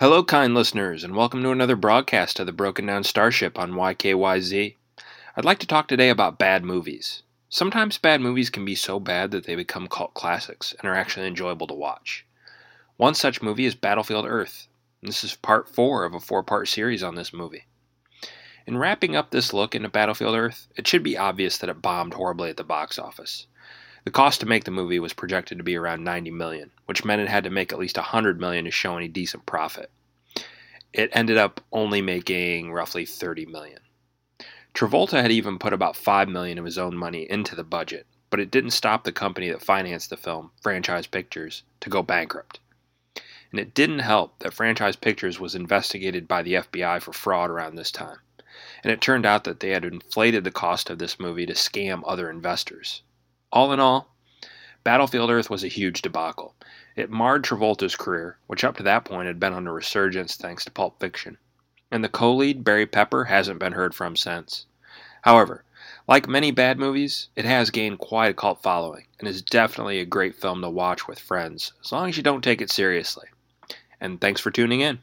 Hello, kind listeners, and welcome to another broadcast of the Broken Down Starship on YKYZ. I'd like to talk today about bad movies. Sometimes bad movies can be so bad that they become cult classics and are actually enjoyable to watch. One such movie is Battlefield Earth. This is part four of a four part series on this movie. In wrapping up this look into Battlefield Earth, it should be obvious that it bombed horribly at the box office. The cost to make the movie was projected to be around 90 million, which meant it had to make at least 100 million to show any decent profit. It ended up only making roughly 30 million. Travolta had even put about 5 million of his own money into the budget, but it didn't stop the company that financed the film, Franchise Pictures, to go bankrupt. And it didn't help that Franchise Pictures was investigated by the FBI for fraud around this time. And it turned out that they had inflated the cost of this movie to scam other investors. All in all, Battlefield Earth was a huge debacle. It marred Travolta's career, which up to that point had been on a resurgence thanks to Pulp Fiction. And the co lead, Barry Pepper, hasn't been heard from since. However, like many bad movies, it has gained quite a cult following and is definitely a great film to watch with friends, as long as you don't take it seriously. And thanks for tuning in.